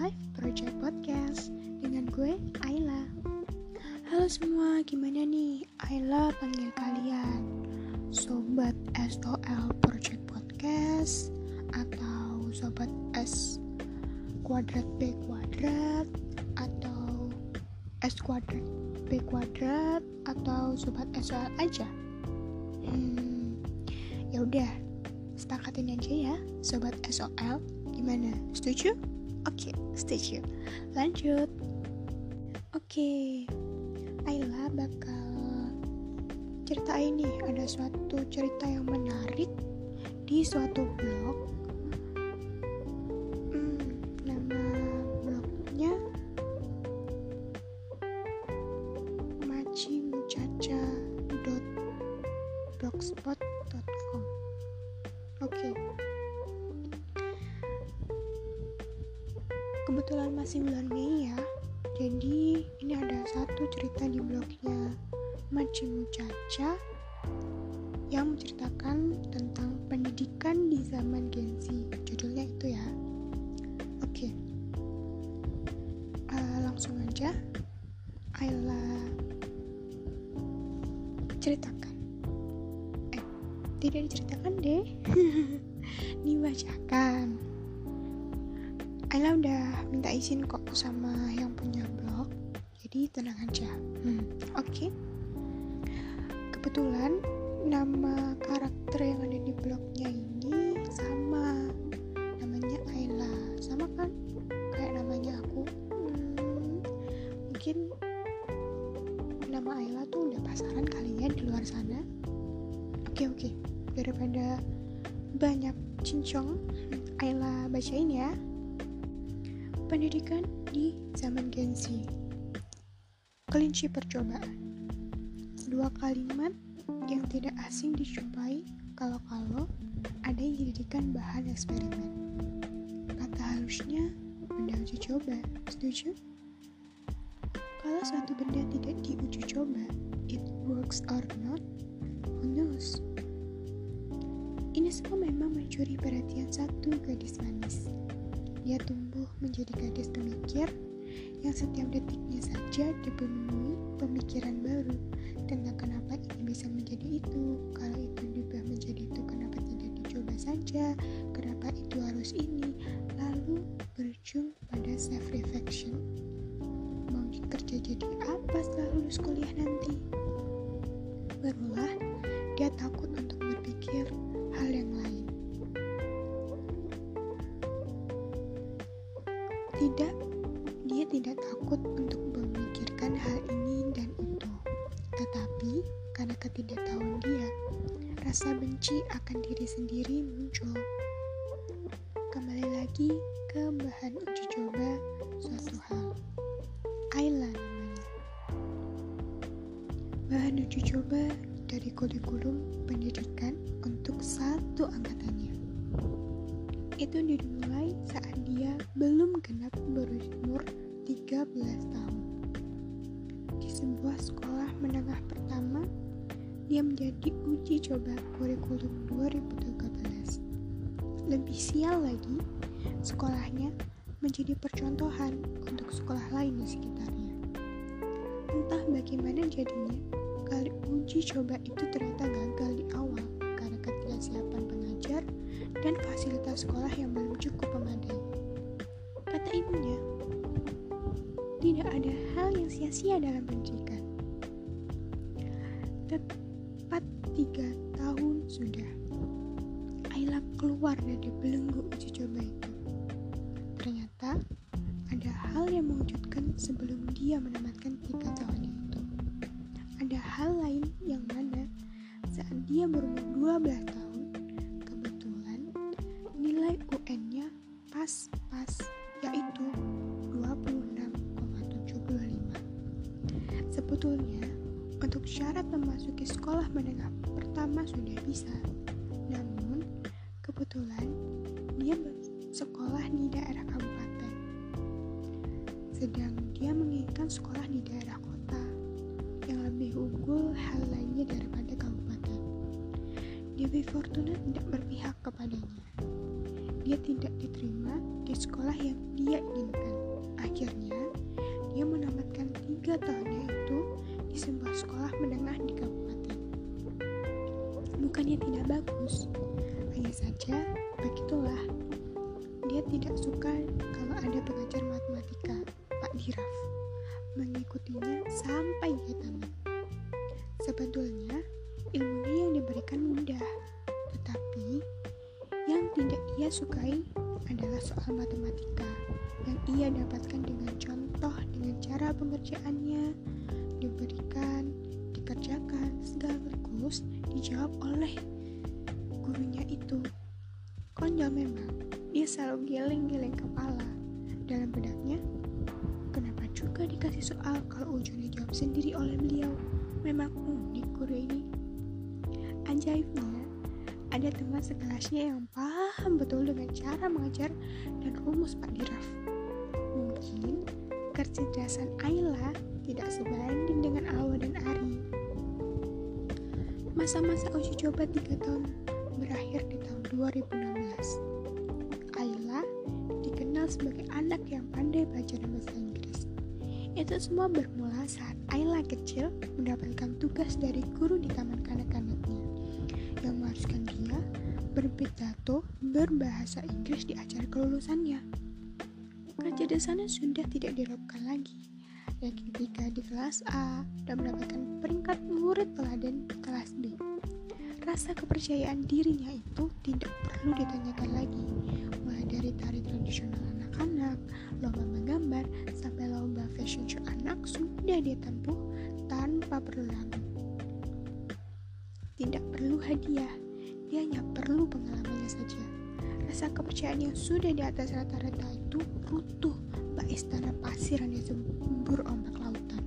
Life Project Podcast dengan gue Ayla. Halo semua, gimana nih? Ayla panggil kalian Sobat SOL Project Podcast atau Sobat S kuadrat B kuadrat atau S kuadrat B kuadrat atau Sobat SOL aja. Hmm, ya udah, sepakatin aja ya, Sobat SOL. Gimana? Setuju? Oke, okay, setuju. Lanjut. Oke, okay. Ayla bakal ceritain nih ada suatu cerita yang menarik di suatu blog. Kebetulan masih bulan Mei ya, jadi ini ada satu cerita di blognya Macimu Caca yang menceritakan tentang pendidikan di zaman Gen Z. Judulnya itu ya. Oke, uh, langsung aja Ayla ceritakan. Eh, tidak diceritakan deh. Dibacakan. Ayla udah minta izin kok sama yang punya blog. Jadi tenang aja. Hmm, oke. Okay. kebetulan nama karakter yang ada di blognya ini sama namanya Ayla. Sama kan? Kayak namanya aku. Hmm, mungkin nama Ayla tuh udah pasaran kali ya di luar sana. Oke okay, oke. Okay. daripada banyak cincong Ayla bacain ya Pendidikan di zaman Gen Z Kelinci percobaan Dua kalimat yang tidak asing dijumpai kalau-kalau ada yang dijadikan bahan eksperimen Kata halusnya benda uji coba, setuju? Kalau suatu benda tidak diuji coba, it works or not, who knows? Ini semua memang mencuri perhatian satu gadis manis dia tumbuh menjadi gadis pemikir yang setiap detiknya saja dipenuhi pemikiran baru tentang kenapa ini bisa menjadi itu, kalau itu diubah menjadi itu, kenapa tidak dicoba saja, kenapa itu harus ini, lalu berujung pada self reflection. Mau kerja jadi apa setelah lulus kuliah nanti? Barulah dia takut untuk berpikir hal yang ke bahan uji coba suatu hal. Ayla namanya. Bahan uji coba dari kurikulum pendidikan untuk satu angkatannya. Itu dimulai saat dia belum genap berumur 13 tahun. Di sebuah sekolah menengah pertama, dia menjadi uji coba kurikulum 2013. Lebih sial lagi, sekolahnya menjadi percontohan untuk sekolah lain di sekitarnya. Entah bagaimana jadinya, kali uji coba itu ternyata gagal di awal karena ketidaksiapan pengajar dan fasilitas sekolah yang belum cukup memadai. Kata ibunya, tidak ada hal yang sia-sia dalam pendidikan. Tepat tiga tahun sudah, Ayla keluar dari belenggu hal lain yang mana saat dia berumur 12 tahun UN-nya pas-pas yaitu 26,75. Sebetulnya untuk syarat memasuki sekolah menengah pertama sudah bisa. Lebih Fortuna tidak berpihak kepadanya. Dia tidak diterima di sekolah yang dia inginkan. Akhirnya, dia menamatkan tiga tahunnya itu di sebuah sekolah menengah di kabupaten. Bukannya tidak bagus, hanya saja begitulah. Dia tidak suka kalau ada pengajar matematika, Pak Diraf, mengikutinya sampai dia tamat. Sebetulnya, sukai adalah soal matematika yang ia dapatkan dengan contoh dengan cara pengerjaannya diberikan, dikerjakan, sekaligus dijawab oleh gurunya itu. Konyol memang, dia selalu giling-giling kepala. Dalam bedaknya, kenapa juga dikasih soal kalau ujungnya jawab sendiri oleh beliau? Memang unik guru ini. Ajaibnya, ada teman sekelasnya yang paham betul dengan cara mengajar dan rumus Pak Diraf. Mungkin kecerdasan Ayla tidak sebanding dengan Alwa dan Ari. Masa-masa uji coba tiga tahun berakhir di tahun 2016. Ayla dikenal sebagai anak yang pandai dan bahasa Inggris. Itu semua bermula saat Ayla kecil mendapatkan tugas dari guru di taman kanak-kanaknya yang mengharuskan dia berpidato berbahasa Inggris di acara kelulusannya. Kecerdasannya sudah tidak diragukan lagi. Dan ketika di kelas A dan mendapatkan peringkat murid teladan di kelas B. Rasa kepercayaan dirinya itu tidak perlu ditanyakan lagi, mulai dari tari tradisional anak-anak, lomba menggambar, sampai lomba fashion show anak sudah dia tempuh tanpa perlu ragu. Tidak perlu hadiah, dia hanya perlu pengalamannya saja. Rasa kepercayaan yang sudah di atas rata-rata itu runtuh bak istana pasir yang disembur ombak lautan.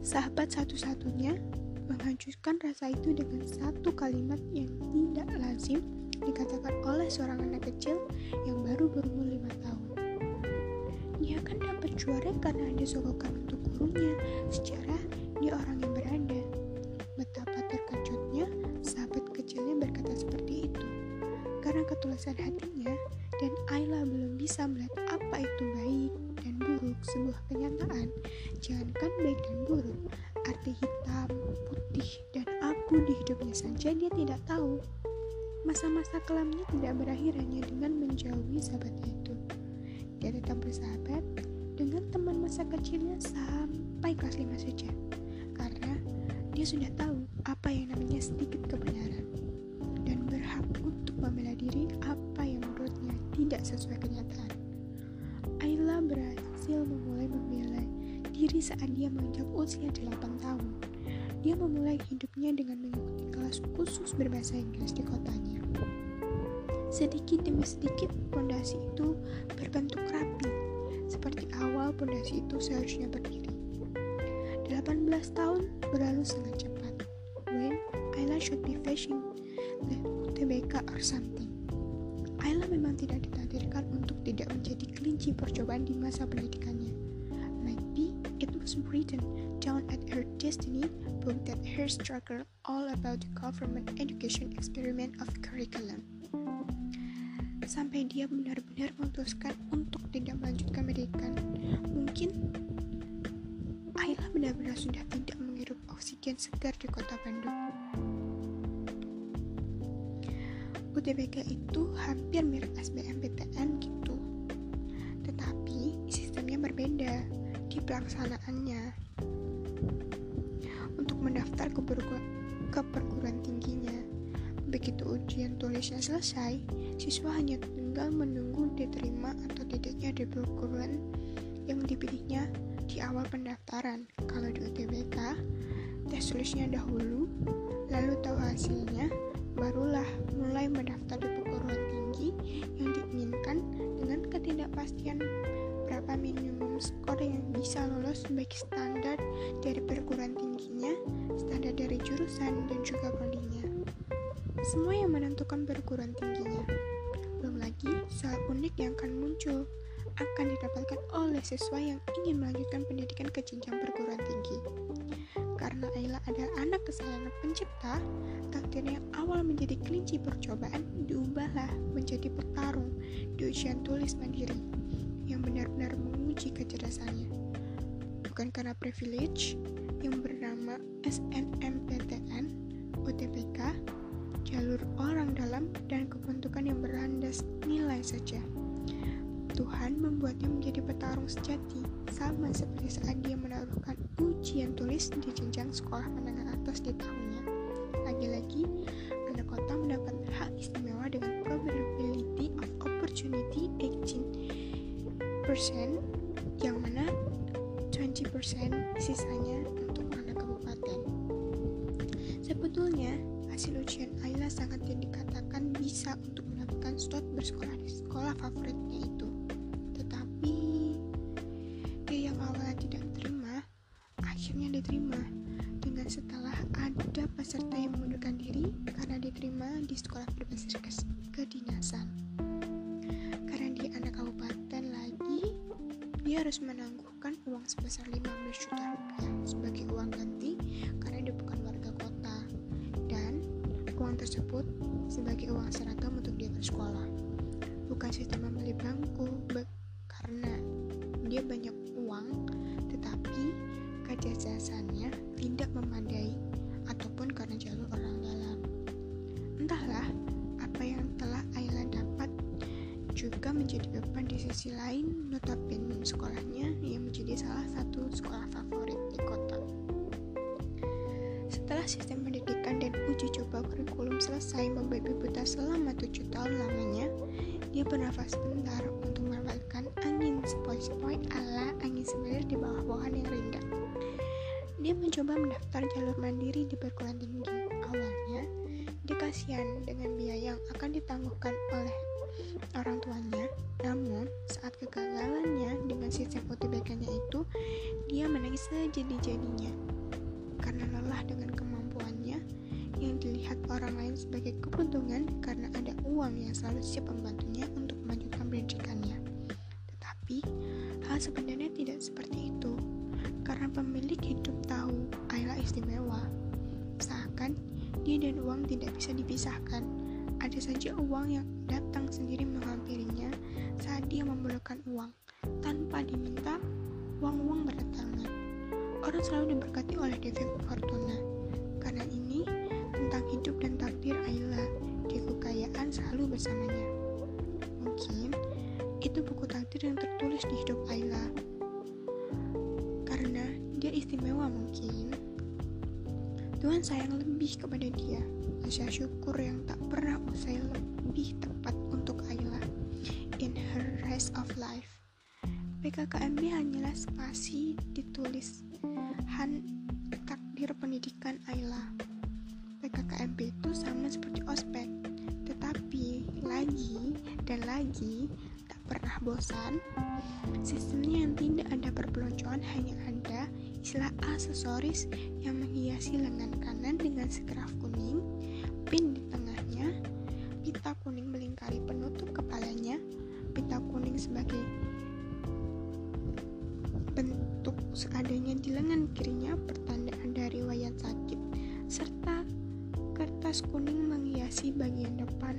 Sahabat satu-satunya menghancurkan rasa itu dengan satu kalimat yang tidak lazim dikatakan oleh seorang anak kecil yang baru berumur lima tahun. Dia akan dapat juara karena ada sogokan untuk gurunya. Secara dia orang yang berada. Ketulusan hatinya dan Ayla belum bisa melihat apa itu baik dan buruk sebuah kenyataan. Jangankan baik dan buruk, arti hitam, putih, dan abu di hidupnya saja dia tidak tahu. Masa-masa kelamnya tidak berakhir hanya dengan menjauhi sahabatnya itu. Dia tetap bersahabat dengan teman masa kecilnya sampai kelas 5 saja. Karena dia sudah tahu apa yang namanya sedikit kebenaran tidak sesuai kenyataan. Ayla berhasil memulai membela diri saat dia menginjak usia 8 tahun. Dia memulai hidupnya dengan mengikuti kelas khusus berbahasa Inggris di kotanya. Sedikit demi sedikit, pondasi itu berbentuk rapi, seperti awal pondasi itu seharusnya berdiri. 18 tahun berlalu sangat cepat. When Ayla should be facing the UTBK or something. Ayla memang tidak untuk tidak menjadi kelinci percobaan di masa pendidikannya. Maybe it was written down at her destiny book that her struggle all about the government education experiment of curriculum. Sampai dia benar-benar memutuskan untuk tidak melanjutkan pendidikan. Mungkin Ayla benar-benar sudah tidak menghirup oksigen segar di kota Bandung. UTBK itu hampir mirip SBMPTN gitu. Berbeda di pelaksanaannya. Untuk mendaftar ke, ke perguruan tingginya, begitu ujian tulisnya selesai, siswa hanya tinggal menunggu diterima atau tidaknya di perguruan yang dipilihnya di awal pendaftaran. Kalau di UTBK, tes tulisnya dahulu, lalu tahu hasilnya, barulah mulai mendaftar di perguruan tinggi yang diinginkan dengan ketidakpastian berapa minimum skor yang bisa lolos baik standar dari perguruan tingginya, standar dari jurusan, dan juga prodinya. Semua yang menentukan perguruan tingginya. Belum lagi soal unik yang akan muncul akan didapatkan oleh siswa yang ingin melanjutkan pendidikan ke jenjang perguruan tinggi. Karena Ayla adalah anak kesayangan pencipta, tak petir yang awal menjadi kelinci percobaan diubahlah menjadi petarung di ujian tulis mandiri yang benar-benar menguji kecerdasannya. Bukan karena privilege yang bernama SNMPTN, UTPK, jalur orang dalam, dan kebentukan yang berlandas nilai saja. Tuhan membuatnya menjadi petarung sejati, sama seperti saat dia menaruhkan ujian tulis di jenjang sekolah menengah atas di tahunnya. Lagi-lagi, anak kota mendapat hak istimewa dengan probability yang mana 20% sisanya untuk anak kabupaten. Sebetulnya, hasil ujian Ayla sangat dikatakan bisa untuk mendapatkan slot bersekolah di sekolah favoritnya itu. Sebesar 15 juta rupiah sebagai uang ganti karena dia bukan warga kota dan uang tersebut sebagai uang seragam untuk dia bersekolah. Bukan sistem membeli bangku karena dia banyak Setelah sistem pendidikan dan uji coba kurikulum selesai membabi buta selama tujuh tahun lamanya, dia bernafas sebentar untuk memanfaatkan angin sepoi-sepoi ala angin semelir di bawah pohon yang rindang. Dia mencoba mendaftar jalur mandiri di perguruan tinggi. Awalnya, dia kasihan dengan biaya yang akan ditangguhkan oleh orang tuanya. Namun, saat kegagalannya dengan sistem UTBK-nya itu, dia menangis sejadi-jadinya. Karena lelah dengan kemampuannya yang dilihat orang lain sebagai keuntungan karena ada uang yang selalu siap membantunya untuk melanjutkan pendidikannya. Tetapi, hal sebenarnya tidak seperti itu karena pemilik hidup tahu Ayla istimewa. Seakan dia dan uang tidak bisa dipisahkan. Ada saja uang yang datang sendiri menghampirinya saat dia memerlukan uang. Tanpa diminta, uang-uang berdatangan. Orang selalu diberkati oleh Devi Fortuna. Karena ini tentang hidup dan takdir Ayla, di kekayaan selalu bersamanya. Mungkin itu buku takdir yang tertulis di hidup Ayla dia istimewa mungkin. Tuhan sayang lebih kepada dia. Rasa syukur yang tak pernah usai lebih tepat untuk Ayla in her rest of life. PKKMB hanyalah spasi ditulis Han takdir pendidikan Ayla. PKKMB itu sama seperti ospek, tetapi lagi dan lagi tak pernah bosan. Sistemnya yang tidak ada perpeloncoan hanya ada istilah aksesoris yang menghiasi lengan kanan dengan sekraf kuning, pin di tengahnya, pita kuning melingkari penutup kepalanya, pita kuning sebagai bentuk seadanya di lengan kirinya pertandaan dari riwayat sakit, serta kertas kuning menghiasi bagian depan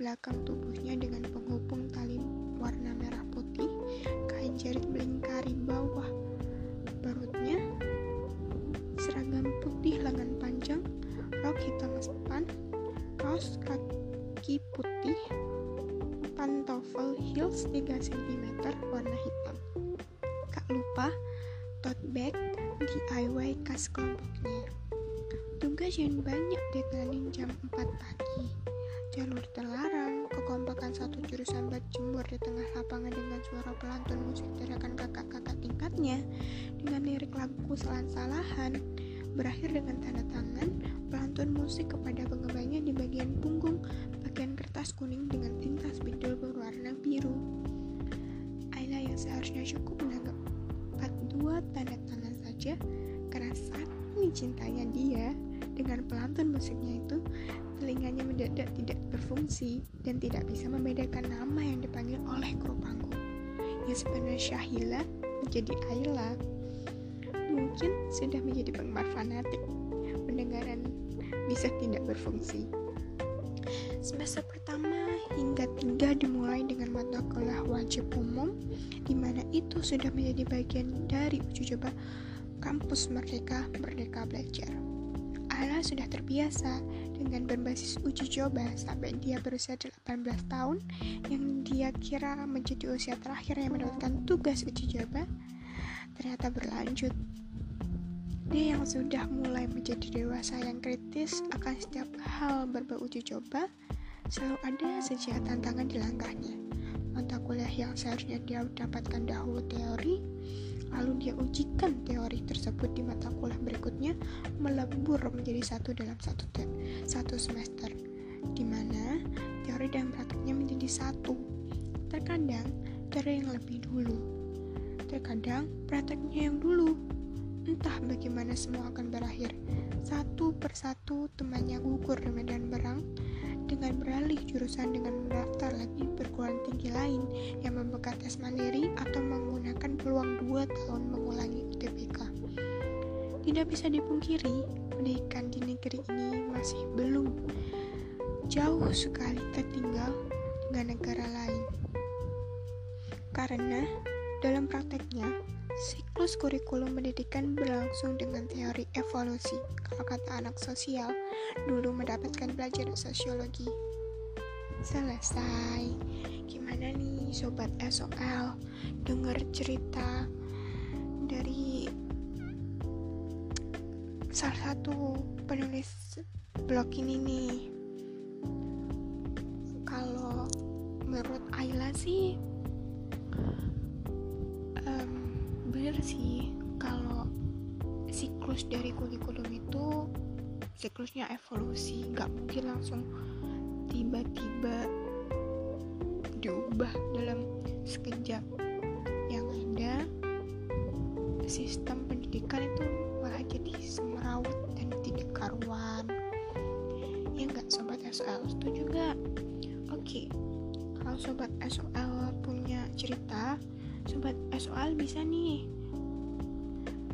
belakang tubuhnya dengan penghubung tali warna merah putih, kain jarit melingkari bawah Barutnya seragam putih lengan panjang, rok hitam sepan, kaos kaki putih, pantofel heels 3 cm warna hitam. Kak lupa tote bag DIY khas kelompoknya. Tugas yang banyak deadline jam 4 pagi. Jalur terlarang, kekompakan satu jurusan berjemur di tengah lapangan dengan suara pelantun musik teriakan kakak-kakak tingkatnya dengan lirik lagu salah-salahan berakhir dengan tanda tangan pelantun musik kepada pengembangnya di bagian punggung bagian kertas kuning dengan tinta spidol berwarna biru Ayla yang seharusnya cukup tanda saja karena saking cintanya dia dengan pelantun musiknya itu telinganya mendadak tidak berfungsi dan tidak bisa membedakan nama yang dipanggil oleh kru panggung. Yang sebenarnya Syahila menjadi Ayla. Mungkin sudah menjadi penggemar fanatik. Pendengaran bisa tidak berfungsi. Semester pertama hingga tiga dimulai dengan mata kuliah wajib umum, di mana itu sudah menjadi bagian dari uji coba kampus Merdeka Merdeka Belajar. Ala sudah terbiasa dengan berbasis uji coba sampai dia berusia 18 tahun yang dia kira menjadi usia terakhir yang mendapatkan tugas uji coba ternyata berlanjut dia yang sudah mulai menjadi dewasa yang kritis akan setiap hal berbau uji coba Selalu ada saja tantangan di langkahnya. Mata kuliah yang seharusnya dia dapatkan dahulu teori, lalu dia ujikan teori tersebut di mata kuliah berikutnya, melebur menjadi satu dalam satu te satu semester, di mana teori dan praktiknya menjadi satu. Terkadang teori yang lebih dulu, terkadang prakteknya yang dulu. Entah bagaimana semua akan berakhir. Satu persatu temannya gugur di medan berang dengan beralih jurusan dengan mendaftar lagi perguruan tinggi lain yang membuka tes mandiri atau menggunakan peluang 2 tahun mengulangi UTBK. Tidak bisa dipungkiri, pendidikan di negeri ini masih belum jauh sekali tertinggal dengan negara lain. Karena dalam prakteknya, siklus kurikulum pendidikan berlangsung dengan teori evolusi. Kalau kata anak sosial, dulu mendapatkan pelajaran sosiologi. Selesai. Gimana nih sobat SOL? Dengar cerita dari salah satu penulis blog ini nih. Kalau menurut Ayla sih bener sih kalau siklus dari kurikulum itu siklusnya evolusi. Nggak mungkin langsung tiba-tiba diubah dalam sekejap. Yang ada sistem pendidikan itu malah jadi semerawut dan tidak karuan. Ya nggak sobat SOL setuju nggak? Oke kalau sobat SOL punya cerita sobat SOL bisa nih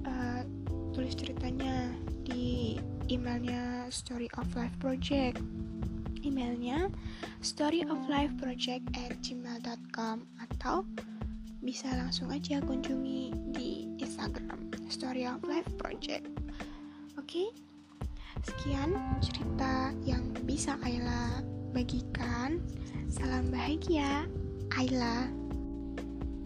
uh, tulis ceritanya di emailnya Story of Life Project emailnya storyoflifeproject at gmail.com atau bisa langsung aja kunjungi di Instagram Story of Life Project oke okay? sekian cerita yang bisa Ayla bagikan. Salam bahagia Ayla